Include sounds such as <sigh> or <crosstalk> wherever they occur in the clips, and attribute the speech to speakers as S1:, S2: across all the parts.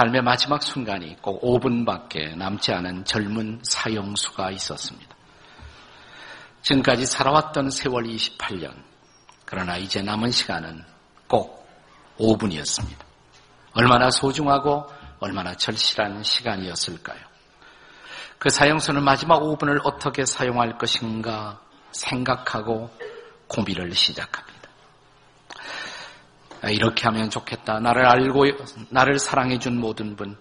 S1: 삶의 마지막 순간이 꼭 5분밖에 남지 않은 젊은 사형수가 있었습니다. 지금까지 살아왔던 세월 28년. 그러나 이제 남은 시간은 꼭 5분이었습니다. 얼마나 소중하고 얼마나 절실한 시간이었을까요? 그 사형수는 마지막 5분을 어떻게 사용할 것인가 생각하고 고비를 시작합니다. 아, 이렇게 하면 좋겠다. 나를 알고, 나를 사랑해 준 모든 분,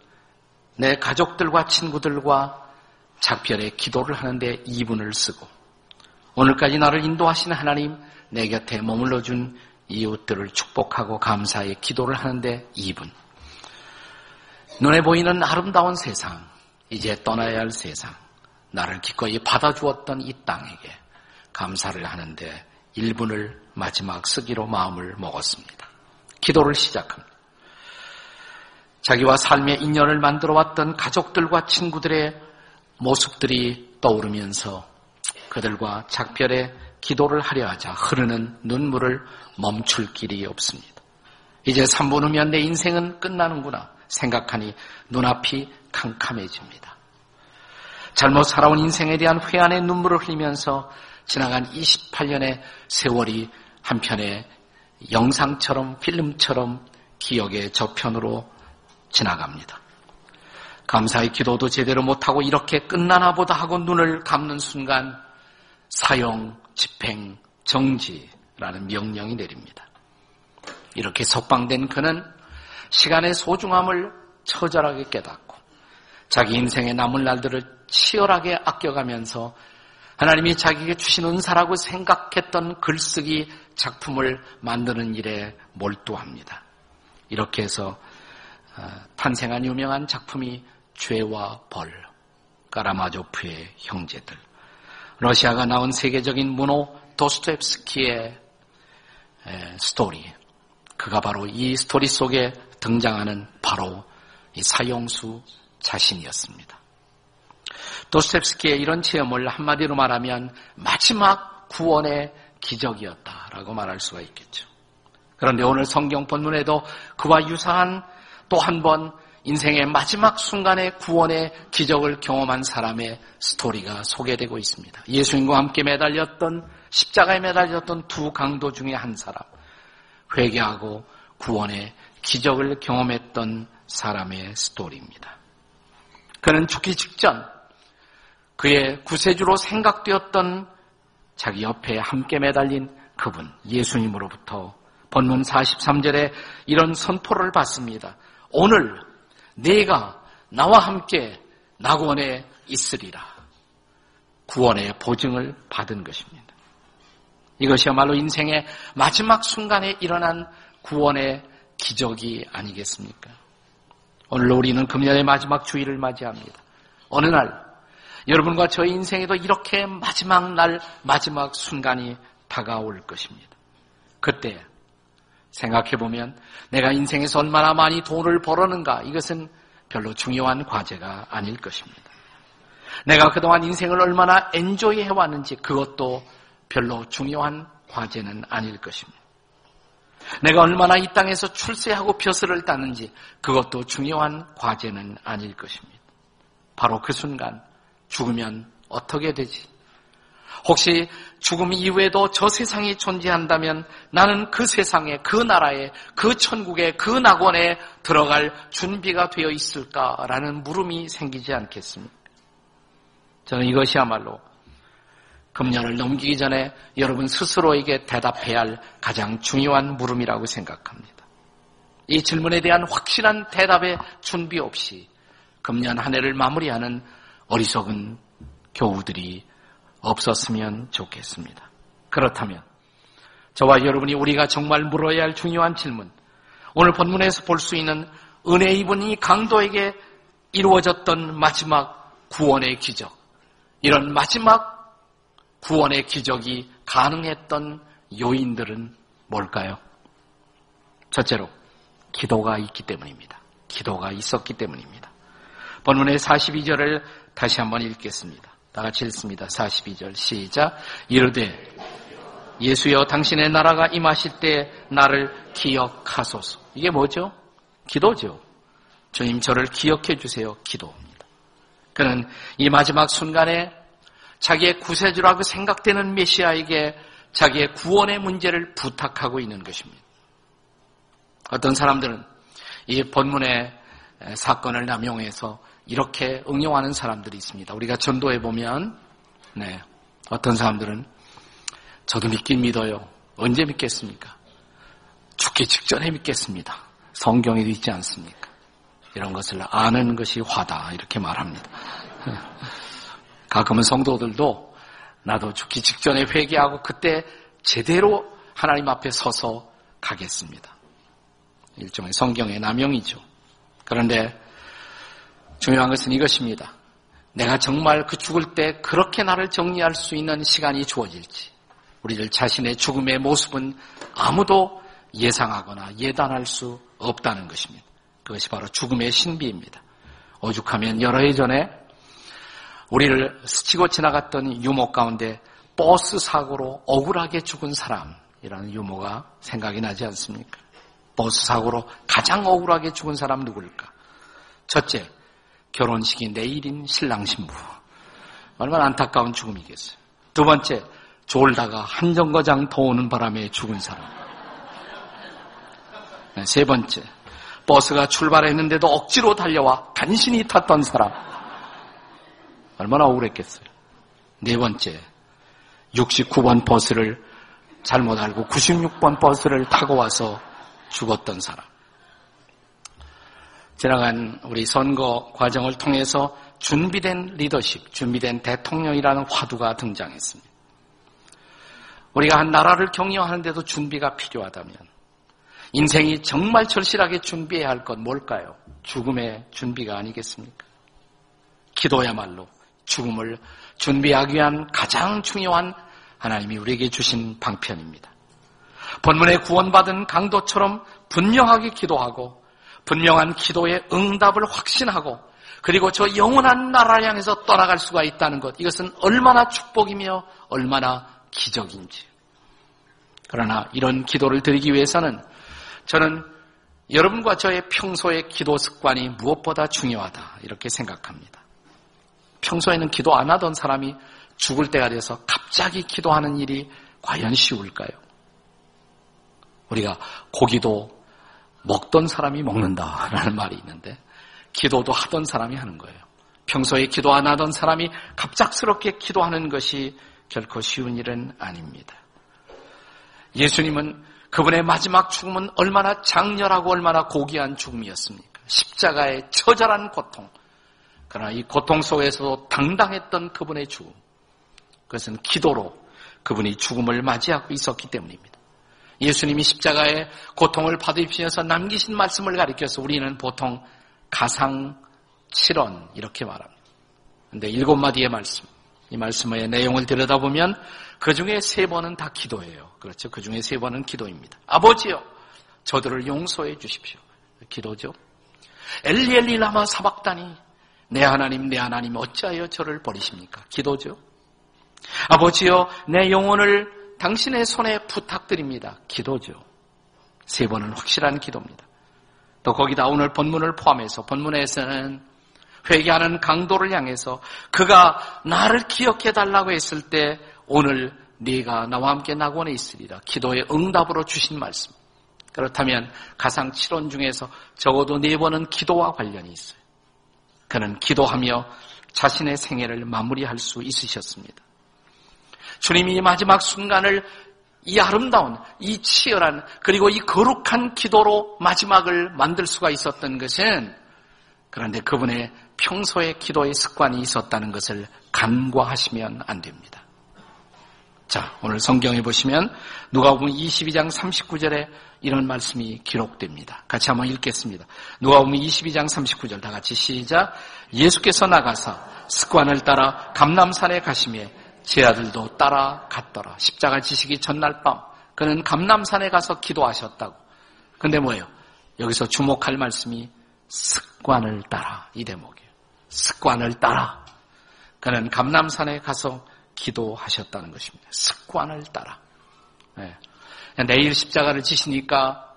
S1: 내 가족들과 친구들과 작별의 기도를 하는데 2분을 쓰고, 오늘까지 나를 인도하시는 하나님, 내 곁에 머물러 준 이웃들을 축복하고 감사의 기도를 하는데 2분. 눈에 보이는 아름다운 세상, 이제 떠나야 할 세상, 나를 기꺼이 받아주었던 이 땅에게 감사를 하는데 1분을 마지막 쓰기로 마음을 먹었습니다. 기도를 시작합니다. 자기와 삶의 인연을 만들어 왔던 가족들과 친구들의 모습들이 떠오르면서 그들과 작별의 기도를 하려 하자 흐르는 눈물을 멈출 길이 없습니다. 이제 3분 후면 내 인생은 끝나는구나 생각하니 눈앞이 캄캄해집니다. 잘못 살아온 인생에 대한 회한의 눈물을 흘리면서 지나간 28년의 세월이 한편의 영상처럼 필름처럼 기억의 저편으로 지나갑니다. 감사의 기도도 제대로 못하고 이렇게 끝나나 보다 하고 눈을 감는 순간 사형, 집행, 정지라는 명령이 내립니다. 이렇게 석방된 그는 시간의 소중함을 처절하게 깨닫고 자기 인생의 남은 날들을 치열하게 아껴가면서 하나님이 자기에게 주신 은사라고 생각했던 글쓰기 작품을 만드는 일에 몰두합니다. 이렇게 해서 어, 탄생한 유명한 작품이 죄와 벌, 까라마조프의 형제들, 러시아가 나온 세계적인 문호 도스토옙스키의 스토리, 그가 바로 이 스토리 속에 등장하는 바로 이 사형수 자신이었습니다. 도스토옙스키의 이런 체험을 한마디로 말하면 마지막 구원의 기적이었다라고 말할 수가 있겠죠. 그런데 오늘 성경 본문에도 그와 유사한 또 한 번 인생의 마지막 순간의 구원의 기적을 경험한 사람의 스토리가 소개되고 있습니다. 예수님과 함께 매달렸던 십자가에 매달렸던 두 강도 중에 한 사람, 회개하고 구원의 기적을 경험했던 사람의 스토리입니다. 그는 죽기 직전 그의 구세주로 생각되었던 자기 옆에 함께 매달린 그분 예수님으로부터 본문 43절에 이런 선포를 받습니다. 오늘 내가 나와 함께 낙원에 있으리라. 구원의 보증을 받은 것입니다. 이것이야말로 인생의 마지막 순간에 일어난 구원의 기적이 아니겠습니까? 오늘 우리는 금년의 마지막 주일을 맞이합니다. 어느 날 여러분과 저희 인생에도 이렇게 마지막 날 마지막 순간이 다가올 것입니다. 그때 생각해보면 내가 인생에서 얼마나 많이 돈을 벌었는가 이것은 별로 중요한 과제가 아닐 것입니다. 내가 그동안 인생을 얼마나 엔조이 해왔는지 그것도 별로 중요한 과제는 아닐 것입니다. 내가 얼마나 이 땅에서 출세하고 벼슬을 따는지 그것도 중요한 과제는 아닐 것입니다. 바로 그 순간 죽으면 어떻게 되지? 혹시 죽음 이후에도 저 세상이 존재한다면 나는 그 세상에, 그 나라에, 그 천국에, 그 낙원에 들어갈 준비가 되어 있을까라는 물음이 생기지 않겠습니까? 저는 이것이야말로 금년을 넘기기 전에 여러분 스스로에게 대답해야 할 가장 중요한 물음이라고 생각합니다. 이 질문에 대한 확실한 대답의 준비 없이 금년 한 해를 마무리하는 어리석은 교우들이 없었으면 좋겠습니다. 그렇다면 저와 여러분이 우리가 정말 물어야 할 중요한 질문 오늘 본문에서 볼 수 있는 은혜 입은 이 강도에게 이루어졌던 마지막 구원의 기적 이런 마지막 구원의 기적이 가능했던 요인들은 뭘까요? 첫째로 기도가 있기 때문입니다. 기도가 있었기 때문입니다. 본문의 42절을 다시 한번 읽겠습니다. 다 같이 읽습니다. 42절 시작. 이르되 예수여 당신의 나라가 임하실 때 나를 기억하소서. 이게 뭐죠? 기도죠. 주님 저를 기억해 주세요. 기도합니다. 그는 이 마지막 순간에 자기의 구세주라고 생각되는 메시아에게 자기의 구원의 문제를 부탁하고 있는 것입니다. 어떤 사람들은 이 본문의 사건을 남용해서 이렇게 응용하는 사람들이 있습니다. 우리가 전도해 보면 네, 어떤 사람들은 저도 믿긴 믿어요. 언제 믿겠습니까? 죽기 직전에 믿겠습니다. 성경에도 있지 않습니까? 이런 것을 아는 것이 화다 이렇게 말합니다. <laughs> 가끔은 성도들도 나도 죽기 직전에 회개하고 그때 제대로 하나님 앞에 서서 가겠습니다. 일종의 성경의 남용이죠. 그런데 중요한 것은 이것입니다. 내가 정말 그 죽을 때 그렇게 나를 정리할 수 있는 시간이 주어질지, 우리들 자신의 죽음의 모습은 아무도 예상하거나 예단할 수 없다는 것입니다. 그것이 바로 죽음의 신비입니다. 오죽하면 여러 해 전에 우리를 스치고 지나갔던 유모 가운데 버스 사고로 억울하게 죽은 사람이라는 유모가 생각이 나지 않습니까? 버스 사고로 가장 억울하게 죽은 사람 누구일까? 첫째, 결혼식이 내일인 신랑 신부. 얼마나 안타까운 죽음이겠어요. 두 번째, 졸다가 한 정거장 더 오는 바람에 죽은 사람. 네, 세 번째, 버스가 출발했는데도 억지로 달려와 간신히 탔던 사람. 얼마나 억울했겠어요. 네 번째, 69번 버스를 잘못 알고 96번 버스를 타고 와서 죽었던 사람. 지나간 우리 선거 과정을 통해서 준비된 리더십, 준비된 대통령이라는 화두가 등장했습니다. 우리가 한 나라를 경영하는데도 준비가 필요하다면 인생이 정말 절실하게 준비해야 할것 뭘까요? 죽음의 준비가 아니겠습니까? 기도야말로 죽음을 준비하기 위한 가장 중요한 하나님이 우리에게 주신 방편입니다. 본문에 구원받은 강도처럼 분명하게 기도하고 분명한 기도의 응답을 확신하고 그리고 저 영원한 나라를 향해서 떠나갈 수가 있다는 것 이것은 얼마나 축복이며 얼마나 기적인지 그러나 이런 기도를 드리기 위해서는 저는 여러분과 저의 평소의 기도 습관이 무엇보다 중요하다 이렇게 생각합니다. 평소에는 기도 안 하던 사람이 죽을 때가 돼서 갑자기 기도하는 일이 과연 쉬울까요? 우리가 고기도 먹던 사람이 먹는다라는 말이 있는데 기도도 하던 사람이 하는 거예요. 평소에 기도 안 하던 사람이 갑작스럽게 기도하는 것이 결코 쉬운 일은 아닙니다. 예수님은 그분의 마지막 죽음은 얼마나 장렬하고 얼마나 고귀한 죽음이었습니까? 십자가의 처절한 고통. 그러나 이 고통 속에서도 당당했던 그분의 죽음. 그것은 기도로 그분이 죽음을 맞이하고 있었기 때문입니다. 예수님이 십자가의 고통을 받으시면서 남기신 말씀을 가리켜서 우리는 보통 가상 7원 이렇게 말합니다. 근데 일곱 마디의 말씀, 이 말씀의 내용을 들여다보면 그 중에 세 번은 다 기도예요. 그렇죠. 그 중에 세 번은 기도입니다. 아버지요, 저들을 용서해 주십시오. 기도죠. 엘리 엘리 라마 사박다니 내 하나님 내 하나님 어찌하여 저를 버리십니까? 기도죠. 아버지요 내 영혼을 당신의 손에 부탁드립니다. 기도죠. 세 번은 확실한 기도입니다. 또 거기다 오늘 본문을 포함해서 본문에서는 회개하는 강도를 향해서 그가 나를 기억해 달라고 했을 때 오늘 네가 나와 함께 낙원에 있으리라. 기도의 응답으로 주신 말씀. 그렇다면 가상 7원 중에서 적어도 네 번은 기도와 관련이 있어요. 그는 기도하며 자신의 생애를 마무리할 수 있으셨습니다. 주님이 마지막 순간을 이 아름다운, 이 치열한, 그리고 이 거룩한 기도로 마지막을 만들 수가 있었던 것은 그런데 그분의 평소의 기도의 습관이 있었다는 것을 간과하시면 안 됩니다. 자, 오늘 성경에 보시면 누가 보면 22장 39절에 이런 말씀이 기록됩니다. 같이 한번 읽겠습니다. 누가 보면 22장 39절 다 같이 시작. 예수께서 나가사 습관을 따라 감남산에 가시며 제 아들도 따라갔더라. 십자가 지시기 전날 밤 그는 감남산에 가서 기도하셨다고. 근데 뭐예요? 여기서 주목할 말씀이 습관을 따라 이 대목이에요. 습관을 따라 그는 감남산에 가서 기도하셨다는 것입니다. 습관을 따라. 네. 내일 십자가를 지시니까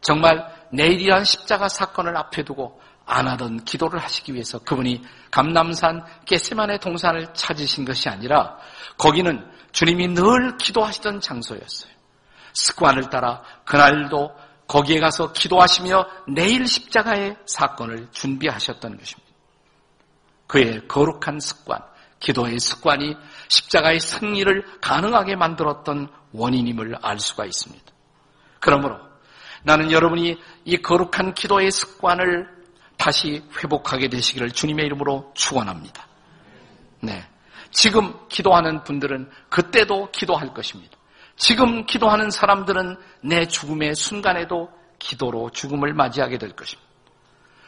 S1: 정말 내일이란 십자가 사건을 앞에 두고 안 하던 기도를 하시기 위해서 그분이 감남산 게세만의 동산을 찾으신 것이 아니라 거기는 주님이 늘 기도하시던 장소였어요. 습관을 따라 그날도 거기에 가서 기도하시며 내일 십자가의 사건을 준비하셨던 것입니다. 그의 거룩한 습관, 기도의 습관이 십자가의 승리를 가능하게 만들었던 원인임을 알 수가 있습니다. 그러므로 나는 여러분이 이 거룩한 기도의 습관을 다시 회복하게 되시기를 주님의 이름으로 축원합니다. 네. 지금 기도하는 분들은 그때도 기도할 것입니다. 지금 기도하는 사람들은 내 죽음의 순간에도 기도로 죽음을 맞이하게 될 것입니다.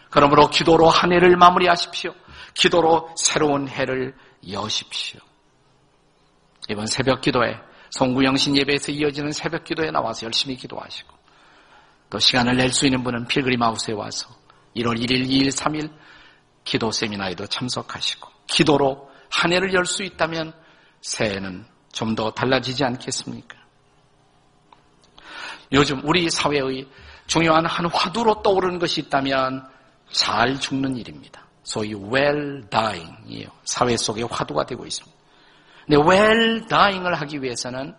S1: 그러므로 기도로 한 해를 마무리하십시오. 기도로 새로운 해를 여십시오. 이번 새벽 기도에 송구영신 예배에서 이어지는 새벽 기도에 나와서 열심히 기도하시고 또 시간을 낼 수 있는 분은 필그림 하우스에 와서 1월 1일, 2일, 3일 기도 세미나에도 참석하시고 기도로 한 해를 열 수 있다면 새해는 좀 더 달라지지 않겠습니까? 요즘 우리 사회의 중요한 한 화두로 떠오르는 것이 있다면 잘 죽는 일입니다. 소위 well dying이에요. 사회 속의 화두가 되고 있습니다. 근데 well dying을 하기 위해서는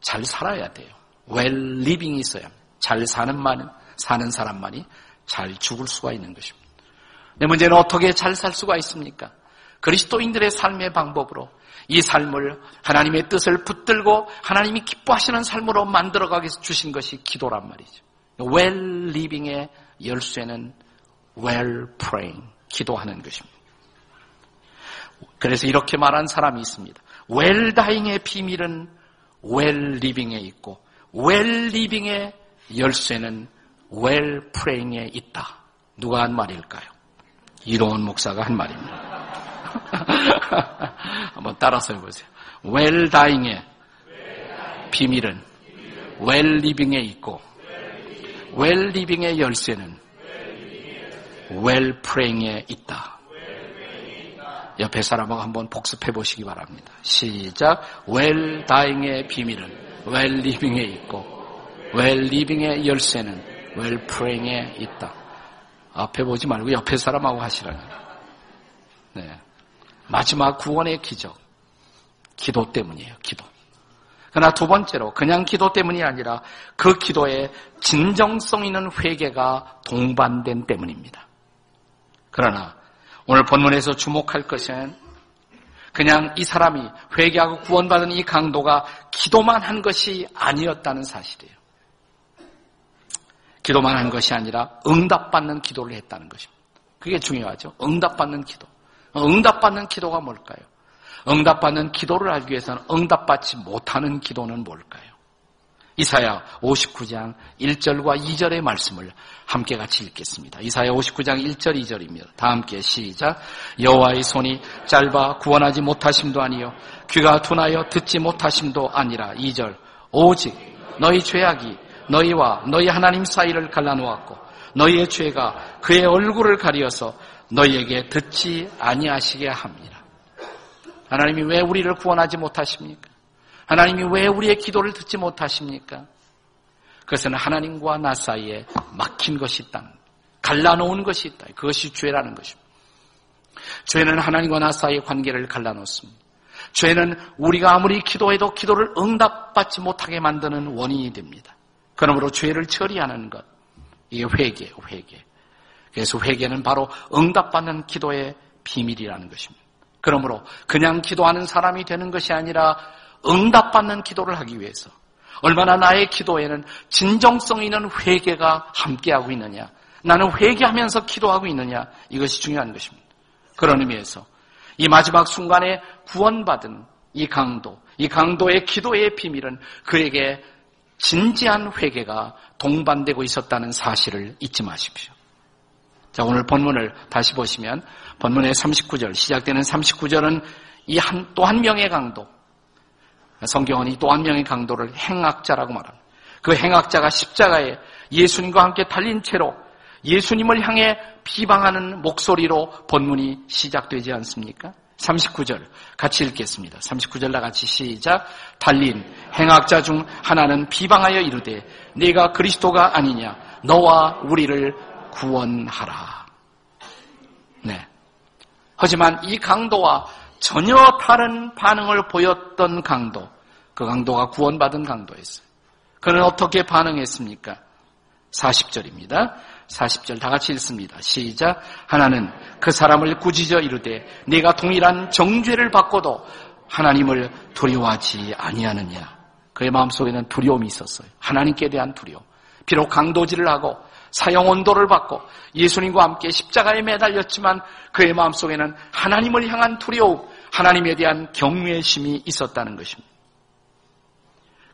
S1: 잘 살아야 돼요. well living이 있어야 합니다. 잘 사는 만 사는 사람만이 잘 죽을 수가 있는 것입니다. 내 문제는 어떻게 잘 살 수가 있습니까? 그리스도인들의 삶의 방법으로 이 삶을 하나님의 뜻을 붙들고 하나님이 기뻐하시는 삶으로 만들어가게 주신 것이 기도란 말이죠. well living의 열쇠는 well praying, 기도하는 것입니다. 그래서 이렇게 말한 사람이 있습니다. well dying의 비밀은 well living에 있고 well living의 열쇠는 well praying에 있다. 누가 한 말일까요? 이로운 목사가 한 말입니다. 한번 따라서 해보세요. well dying의 비밀은 well living에 있고 well living의 열쇠는 well praying에 있다. 옆에 사람하고 한번 복습해 보시기 바랍니다. 시작. well dying의 비밀은 well living에 있고 well living의 열쇠는 praying에 있다. 앞에 보지 말고 옆에 사람하고 하시라는. 네. 마지막 구원의 기적. 기도 때문이에요, 기도. 그러나 두 번째로 그냥 기도 때문이 아니라 그 기도에 진정성 있는 회개가 동반된 때문입니다. 그러나 오늘 본문에서 주목할 것은 그냥 이 사람이 회개하고 구원받은 이 강도가 기도만 한 것이 아니었다는 사실이에요. 기도만 한 것이 아니라 응답받는 기도를 했다는 것입니다. 그게 중요하죠. 응답받는 기도. 응답받는 기도가 뭘까요? 응답받는 기도를 알기 위해서는 응답받지 못하는 기도는 뭘까요? 이사야 59장 1절과 2절의 말씀을 함께 같이 읽겠습니다. 이사야 59장 1절 2절입니다. 다 함께 시작. 여호와의 손이 짧아 구원하지 못하심도 아니요 귀가 둔하여 듣지 못하심도 아니라 2절 오직 너희 죄악이 너희와 너희 하나님 사이를 갈라놓았고 너희의 죄가 그의 얼굴을 가리어서 너희에게 듣지 아니하시게 합니다. 하나님이 왜 우리를 구원하지 못하십니까? 하나님이 왜 우리의 기도를 듣지 못하십니까? 그것은 하나님과 나 사이에 막힌 것이 있다. 갈라놓은 것이 있다. 그것이 죄라는 것입니다. 죄는 하나님과 나 사이의 관계를 갈라놓습니다. 죄는 우리가 아무리 기도해도 기도를 응답받지 못하게 만드는 원인이 됩니다. 그러므로 죄를 처리하는 것. 이게 회개예요, 회개. 그래서 회개는 바로 응답받는 기도의 비밀이라는 것입니다. 그러므로 그냥 기도하는 사람이 되는 것이 아니라 응답받는 기도를 하기 위해서 얼마나 나의 기도에는 진정성 있는 회개가 함께하고 있느냐. 나는 회개하면서 기도하고 있느냐. 이것이 중요한 것입니다. 그런 의미에서 이 마지막 순간에 구원받은 이 강도, 이 강도의 기도의 비밀은 그에게 진지한 회개가 동반되고 있었다는 사실을 잊지 마십시오. 자, 오늘 본문을 다시 보시면 본문의 39절, 시작되는 39절은 이 한, 또 한 명의 강도, 성경은 이 또 한 명의 강도를 행악자라고 말합니다. 그 행악자가 십자가에 예수님과 함께 달린 채로 예수님을 향해 비방하는 목소리로 본문이 시작되지 않습니까? 39절 같이 읽겠습니다. 39절 다 같이 시작. 달린 행악자 중 하나는 비방하여 이르되 네가 그리스도가 아니냐 너와 우리를 구원하라. 네. 하지만 이 강도와 전혀 다른 반응을 보였던 강도, 그 강도가 구원받은 강도였어요. 그는 어떻게 반응했습니까? 40절입니다. 40절 다 같이 읽습니다. 시작. 하나는 그 사람을 꾸짖어 이르되 네가 동일한 정죄를 받고도 하나님을 두려워하지 아니하느냐. 그의 마음속에는 두려움이 있었어요. 하나님께 대한 두려움. 비록 강도질을 하고 사형 온도를 받고 예수님과 함께 십자가에 매달렸지만 그의 마음속에는 하나님을 향한 두려움, 하나님에 대한 경외심이 있었다는 것입니다.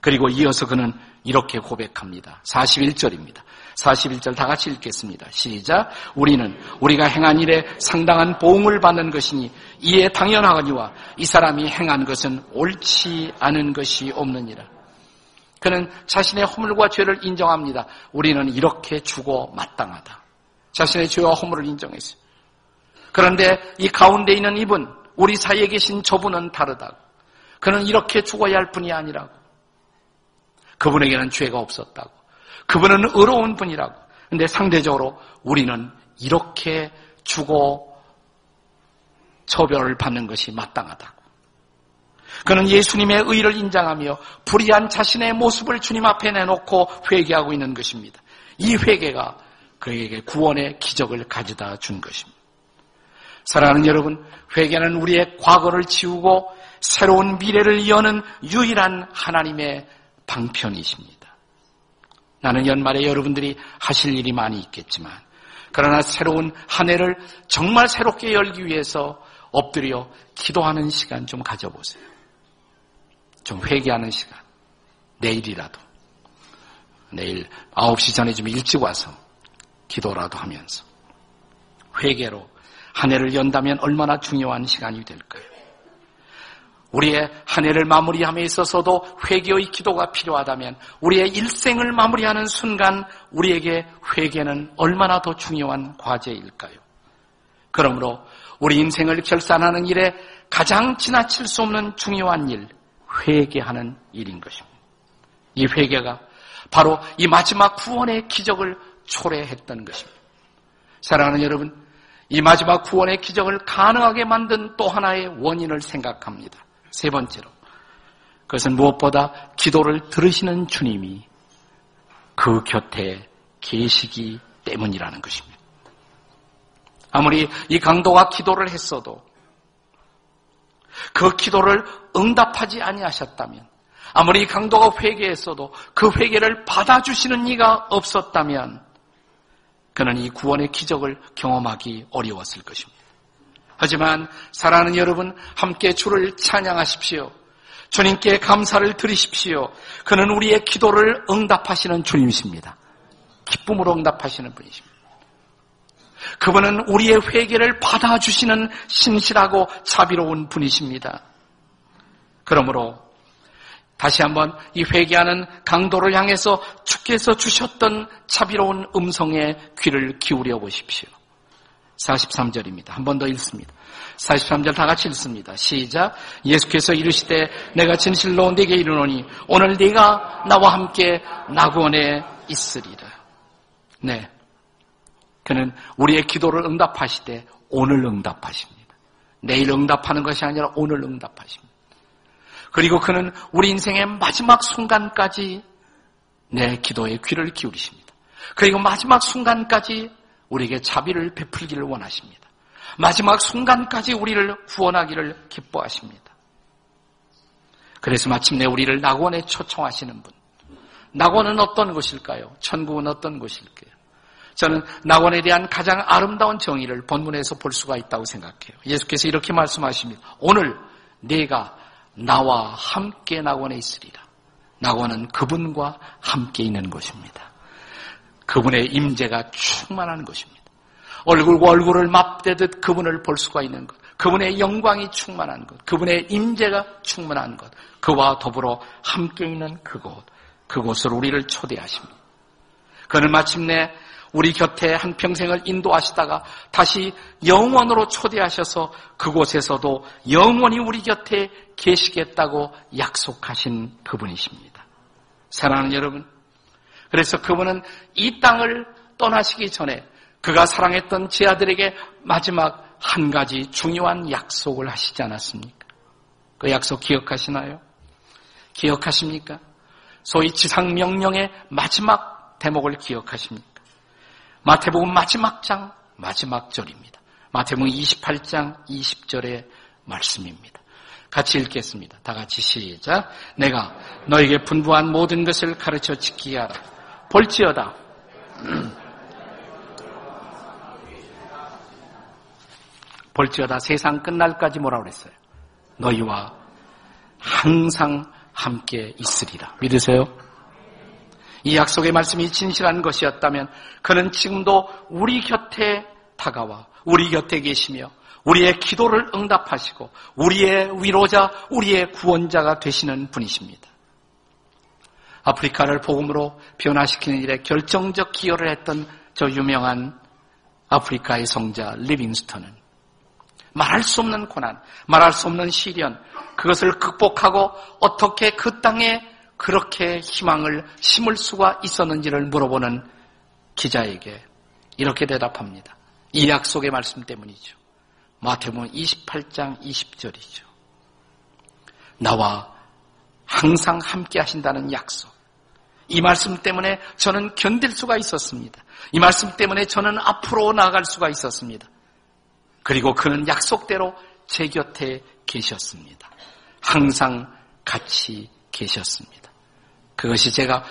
S1: 그리고 이어서 그는 이렇게 고백합니다. 41절입니다. 41절 다 같이 읽겠습니다. 시작. 우리는 우리가 행한 일에 상당한 보응을 받는 것이니 이에 당연하거니와 이 사람이 행한 것은 옳지 않은 것이 없느니라. 그는 자신의 허물과 죄를 인정합니다. 우리는 이렇게 죽어 마땅하다. 자신의 죄와 허물을 인정했어요. 그런데 이 가운데 있는 이분, 우리 사이에 계신 저분은 다르다고. 그는 이렇게 죽어야 할 분이 아니라고. 그분에게는 죄가 없었다고. 그분은 의로운 분이라고. 근데 상대적으로 우리는 이렇게 죽어 처벌을 받는 것이 마땅하다고. 그는 예수님의 의를 인정하며 불의한 자신의 모습을 주님 앞에 내놓고 회개하고 있는 것입니다. 이 회개가 그에게 구원의 기적을 가져다 준 것입니다. 사랑하는 여러분, 회개는 우리의 과거를 지우고 새로운 미래를 여는 유일한 하나님의 방편이십니다. 나는 연말에 여러분들이 하실 일이 많이 있겠지만, 그러나 새로운 한 해를 정말 새롭게 열기 위해서 엎드려 기도하는 시간 좀 가져보세요. 좀 회개하는 시간. 내일이라도. 내일 9시 전에 좀 일찍 와서 기도라도 하면서 회개로 한 해를 연다면 얼마나 중요한 시간이 될까요? 우리의 한 해를 마무리함에 있어서도 회개의 기도가 필요하다면 우리의 일생을 마무리하는 순간 우리에게 회개는 얼마나 더 중요한 과제일까요? 그러므로 우리 인생을 결산하는 일에 가장 지나칠 수 없는 중요한 일, 회개하는 일인 것입니다. 이 회개가 바로 이 마지막 구원의 기적을 초래했던 것입니다. 사랑하는 여러분, 이 마지막 구원의 기적을 가능하게 만든 또 하나의 원인을 생각합니다. 세 번째로. 그것은 무엇보다 기도를 들으시는 주님이 그 곁에 계시기 때문이라는 것입니다. 아무리 이 강도가 기도를 했어도 그 기도를 응답하지 아니하셨다면 아무리 강도가 회개했어도 그 회개를 받아주시는 이가 없었다면 그는 이 구원의 기적을 경험하기 어려웠을 것입니다. 하지만 사랑하는 여러분 함께 주를 찬양하십시오. 주님께 감사를 드리십시오. 그는 우리의 기도를 응답하시는 주님이십니다. 기쁨으로 응답하시는 분이십니다. 그분은 우리의 회개를 받아주시는 신실하고 자비로운 분이십니다. 그러므로 다시 한번 이 회개하는 강도를 향해서 주께서 주셨던 자비로운 음성에 귀를 기울여 보십시오. 43절입니다. 한 번 더 읽습니다. 43절 다 같이 읽습니다. 시작. 예수께서 이르시되 내가 진실로 네게 이르노니 오늘 네가 나와 함께 낙원에 있으리라. 네. 그는 우리의 기도를 응답하시되 오늘 응답하십니다. 내일 응답하는 것이 아니라 오늘 응답하십니다. 그리고 그는 우리 인생의 마지막 순간까지 내 기도에 귀를 기울이십니다. 그리고 마지막 순간까지 우리에게 자비를 베풀기를 원하십니다. 마지막 순간까지 우리를 구원하기를 기뻐하십니다. 그래서 마침내 우리를 낙원에 초청하시는 분. 낙원은 어떤 곳일까요? 천국은 어떤 곳일까요? 저는 낙원에 대한 가장 아름다운 정의를 본문에서 볼 수가 있다고 생각해요. 예수께서 이렇게 말씀하십니다. 오늘 내가 나와 함께 낙원에 있으리라. 낙원은 그분과 함께 있는 곳입니다. 그분의 임재가 충만한 것입니다. 얼굴과 얼굴을 맞대듯 그분을 볼 수가 있는 것. 그분의 영광이 충만한 것. 그분의 임재가 충만한 것. 그와 더불어 함께 있는 그곳. 그곳을 우리를 초대하십니다. 그는 마침내 우리 곁에 한 평생을 인도하시다가 다시 영원으로 초대하셔서 그곳에서도 영원히 우리 곁에 계시겠다고 약속하신 그분이십니다. 사랑하는 여러분, 그래서 그분은 이 땅을 떠나시기 전에 그가 사랑했던 제 아들에게 마지막 한 가지 중요한 약속을 하시지 않았습니까? 그 약속 기억하시나요? 기억하십니까? 소위 지상 명령의 마지막 대목을 기억하십니까? 마태복음 마지막 장 마지막 절입니다. 마태복음 28장 20절의 말씀입니다. 같이 읽겠습니다. 다 같이 시작. 내가 너에게 분부한 모든 것을 가르쳐 지키게 하라. 볼지어다. 볼지어다 세상 끝날까지 뭐라 그랬어요? 너희와 항상 함께 있으리라. 믿으세요? 이 약속의 말씀이 진실한 것이었다면 그는 지금도 우리 곁에 다가와 우리 곁에 계시며 우리의 기도를 응답하시고 우리의 위로자, 우리의 구원자가 되시는 분이십니다. 아프리카를 복음으로 변화시키는 일에 결정적 기여를 했던 저 유명한 아프리카의 성자 리빙스턴은 말할 수 없는 고난, 말할 수 없는 시련, 그것을 극복하고 어떻게 그 땅에 그렇게 희망을 심을 수가 있었는지를 물어보는 기자에게 이렇게 대답합니다. 이 약속의 말씀 때문이죠. 마태복음 28장 20절이죠. 나와 항상 함께 하신다는 약속. 이 말씀 때문에 저는 견딜 수가 있었습니다. 이 말씀 때문에 저는 앞으로 나아갈 수가 있었습니다. 그리고 그는 약속대로 제 곁에 계셨습니다. 항상 같이 계셨습니다. 그것이 제가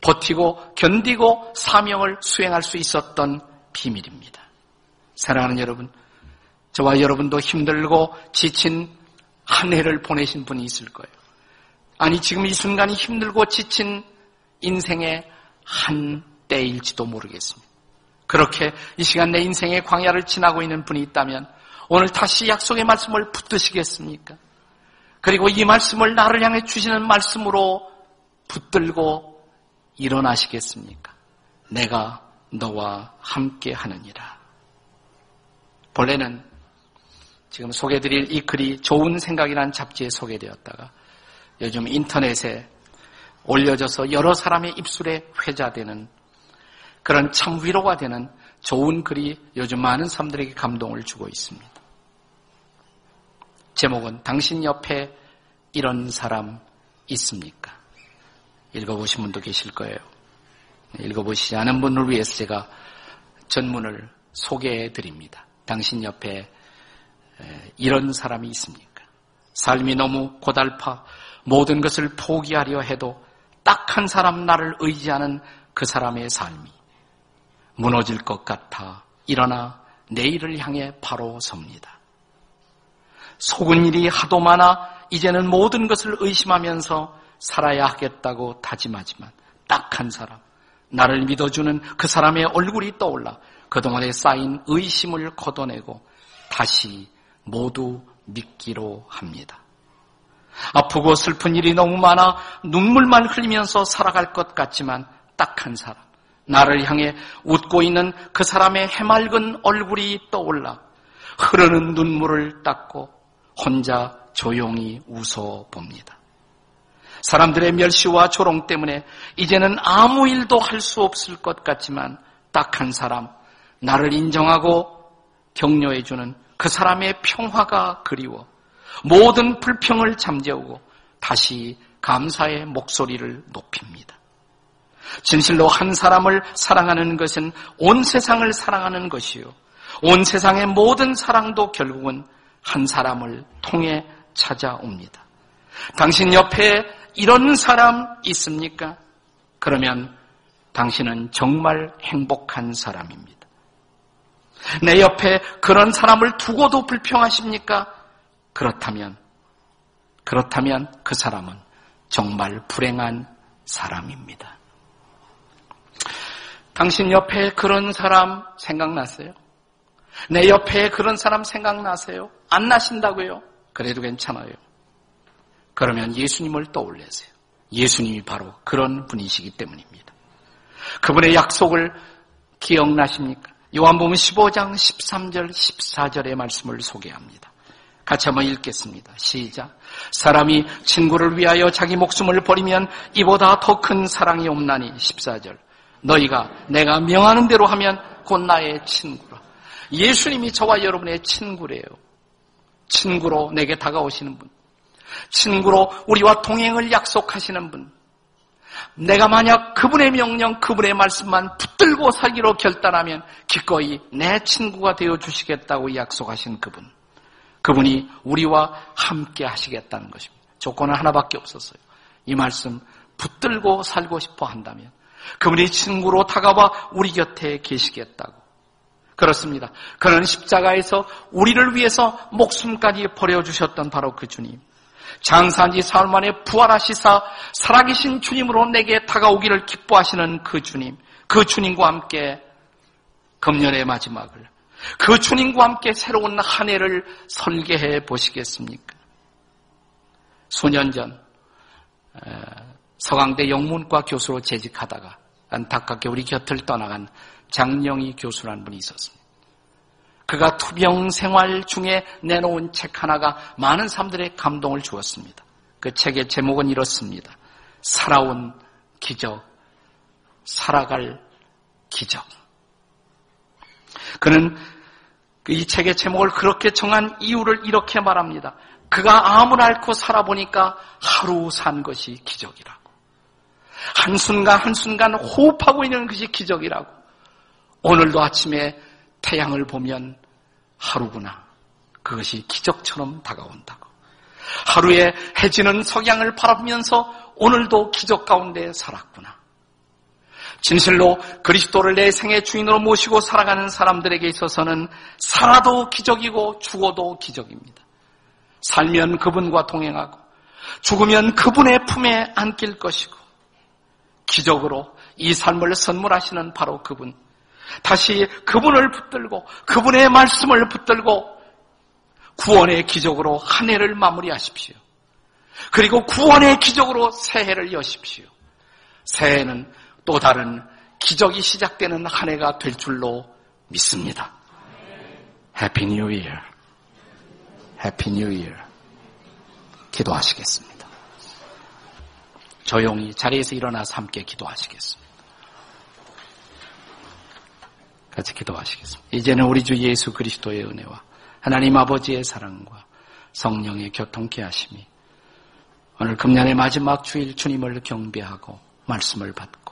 S1: 버티고 견디고 사명을 수행할 수 있었던 비밀입니다. 사랑하는 여러분, 저와 여러분도 힘들고 지친 한 해를 보내신 분이 있을 거예요. 아니, 지금 이 순간이 힘들고 지친 인생의 한 때일지도 모르겠습니다. 그렇게 이 시간 내 인생의 광야를 지나고 있는 분이 있다면 오늘 다시 약속의 말씀을 붙드시겠습니까? 그리고 이 말씀을 나를 향해 주시는 말씀으로 붙들고 일어나시겠습니까? 내가 너와 함께 하느니라. 본래는 지금 소개드릴 이 글이 좋은 생각이라는 잡지에 소개되었다가 요즘 인터넷에 올려져서 여러 사람의 입술에 회자되는 그런 참 위로가 되는 좋은 글이 요즘 많은 사람들에게 감동을 주고 있습니다. 제목은 당신 옆에 이런 사람 있습니까? 읽어보신 분도 계실 거예요. 읽어보시지 않은 분을 위해서 제가 전문을 소개해 드립니다. 당신 옆에 이런 사람이 있습니까? 삶이 너무 고달파 모든 것을 포기하려 해도 딱 한 사람 나를 의지하는 그 사람의 삶이 무너질 것 같아 일어나 내일을 향해 바로 섭니다. 속은 일이 하도 많아 이제는 모든 것을 의심하면서 살아야 하겠다고 다짐하지만 딱 한 사람, 나를 믿어주는 그 사람의 얼굴이 떠올라 그동안에 쌓인 의심을 걷어내고 다시 모두 믿기로 합니다. 아프고 슬픈 일이 너무 많아 눈물만 흘리면서 살아갈 것 같지만 딱 한 사람, 나를 향해 웃고 있는 그 사람의 해맑은 얼굴이 떠올라 흐르는 눈물을 닦고 혼자 조용히 웃어 봅니다. 사람들의 멸시와 조롱 때문에 이제는 아무 일도 할 수 없을 것 같지만 딱 한 사람, 나를 인정하고 격려해주는 그 사람의 평화가 그리워 모든 불평을 잠재우고 다시 감사의 목소리를 높입니다. 진실로 한 사람을 사랑하는 것은 온 세상을 사랑하는 것이요. 온 세상의 모든 사랑도 결국은 한 사람을 통해 찾아옵니다. 당신 옆에 이런 사람 있습니까? 그러면 당신은 정말 행복한 사람입니다. 내 옆에 그런 사람을 두고도 불평하십니까? 그렇다면, 그렇다면 그 사람은 정말 불행한 사람입니다. 당신 옆에 그런 사람 생각나세요? 내 옆에 그런 사람 생각나세요? 안 나신다고요? 그래도 괜찮아요. 그러면 예수님을 떠올리세요. 예수님이 바로 그런 분이시기 때문입니다. 그분의 약속을 기억나십니까? 요한복음 15장 13절 14절의 말씀을 소개합니다. 같이 한번 읽겠습니다. 시작. 사람이 친구를 위하여 자기 목숨을 버리면 이보다 더 큰 사랑이 없나니 14절. 너희가 내가 명하는 대로 하면 곧 나의 친구라. 예수님이 저와 여러분의 친구래요. 친구로 내게 다가오시는 분. 친구로 우리와 동행을 약속하시는 분. 내가 만약 그분의 명령, 그분의 말씀만 붙들고 살기로 결단하면 기꺼이 내 친구가 되어 주시겠다고 약속하신 그분. 그분이 우리와 함께 하시겠다는 것입니다. 조건은 하나밖에 없었어요. 이 말씀 붙들고 살고 싶어 한다면 그분이 친구로 다가와 우리 곁에 계시겠다고. 그렇습니다. 그는 십자가에서 우리를 위해서 목숨까지 버려주셨던 바로 그 주님. 장사한 지 사흘 만에 부활하시사 살아계신 주님으로 내게 다가오기를 기뻐하시는 그 주님. 그 주님과 함께 금년의 마지막을 그 주님과 함께 새로운 한 해를 설계해 보시겠습니까? 수년 전 서강대 영문과 교수로 재직하다가 안타깝게 우리 곁을 떠나간 장영희 교수라는 분이 있었습니다. 그가 투병 생활 중에 내놓은 책 하나가 많은 사람들의 감동을 주었습니다. 그 책의 제목은 이렇습니다. 살아온 기적, 살아갈 기적. 그는 이 책의 제목을 그렇게 정한 이유를 이렇게 말합니다. 그가 암을 앓고 살아보니까 하루 산 것이 기적이라고. 한순간 한순간 호흡하고 있는 것이 기적이라고. 오늘도 아침에 태양을 보면 하루구나. 그것이 기적처럼 다가온다고. 하루에 해지는 석양을 바라보면서 오늘도 기적 가운데 살았구나. 진실로 그리스도를 내 생의 주인으로 모시고 살아가는 사람들에게 있어서는 살아도 기적이고 죽어도 기적입니다. 살면 그분과 동행하고 죽으면 그분의 품에 안길 것이고 기적으로 이 삶을 선물하시는 바로 그분. 다시 그분을 붙들고 그분의 말씀을 붙들고 구원의 기적으로 한 해를 마무리하십시오. 그리고 구원의 기적으로 새해를 여십시오. 새해는 또 다른 기적이 시작되는 한 해가 될 줄로 믿습니다. Happy New Year. Happy New Year. 기도하시겠습니다. 조용히 자리에서 일어나서 함께 기도하시겠습니다. 같이 기도하시겠습니다. 이제는 우리 주 예수 그리스도의 은혜와 하나님 아버지의 사랑과 성령의 교통케 하심이 오늘 금년의 마지막 주일 주님을 경배하고 말씀을 받고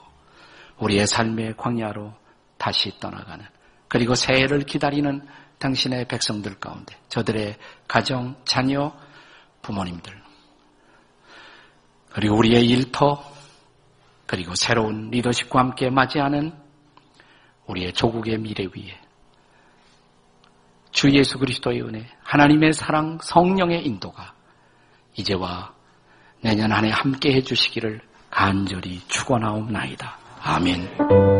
S1: 우리의 삶의 광야로 다시 떠나가는 그리고 새해를 기다리는 당신의 백성들 가운데 저들의 가정, 자녀, 부모님들 그리고 우리의 일터 그리고 새로운 리더십과 함께 맞이하는 우리의 조국의 미래 위에 주 예수 그리스도의 은혜, 하나님의 사랑, 성령의 인도가 이제와 내년 한 해 함께 해주시기를 간절히 축원하옵나이다. 아멘.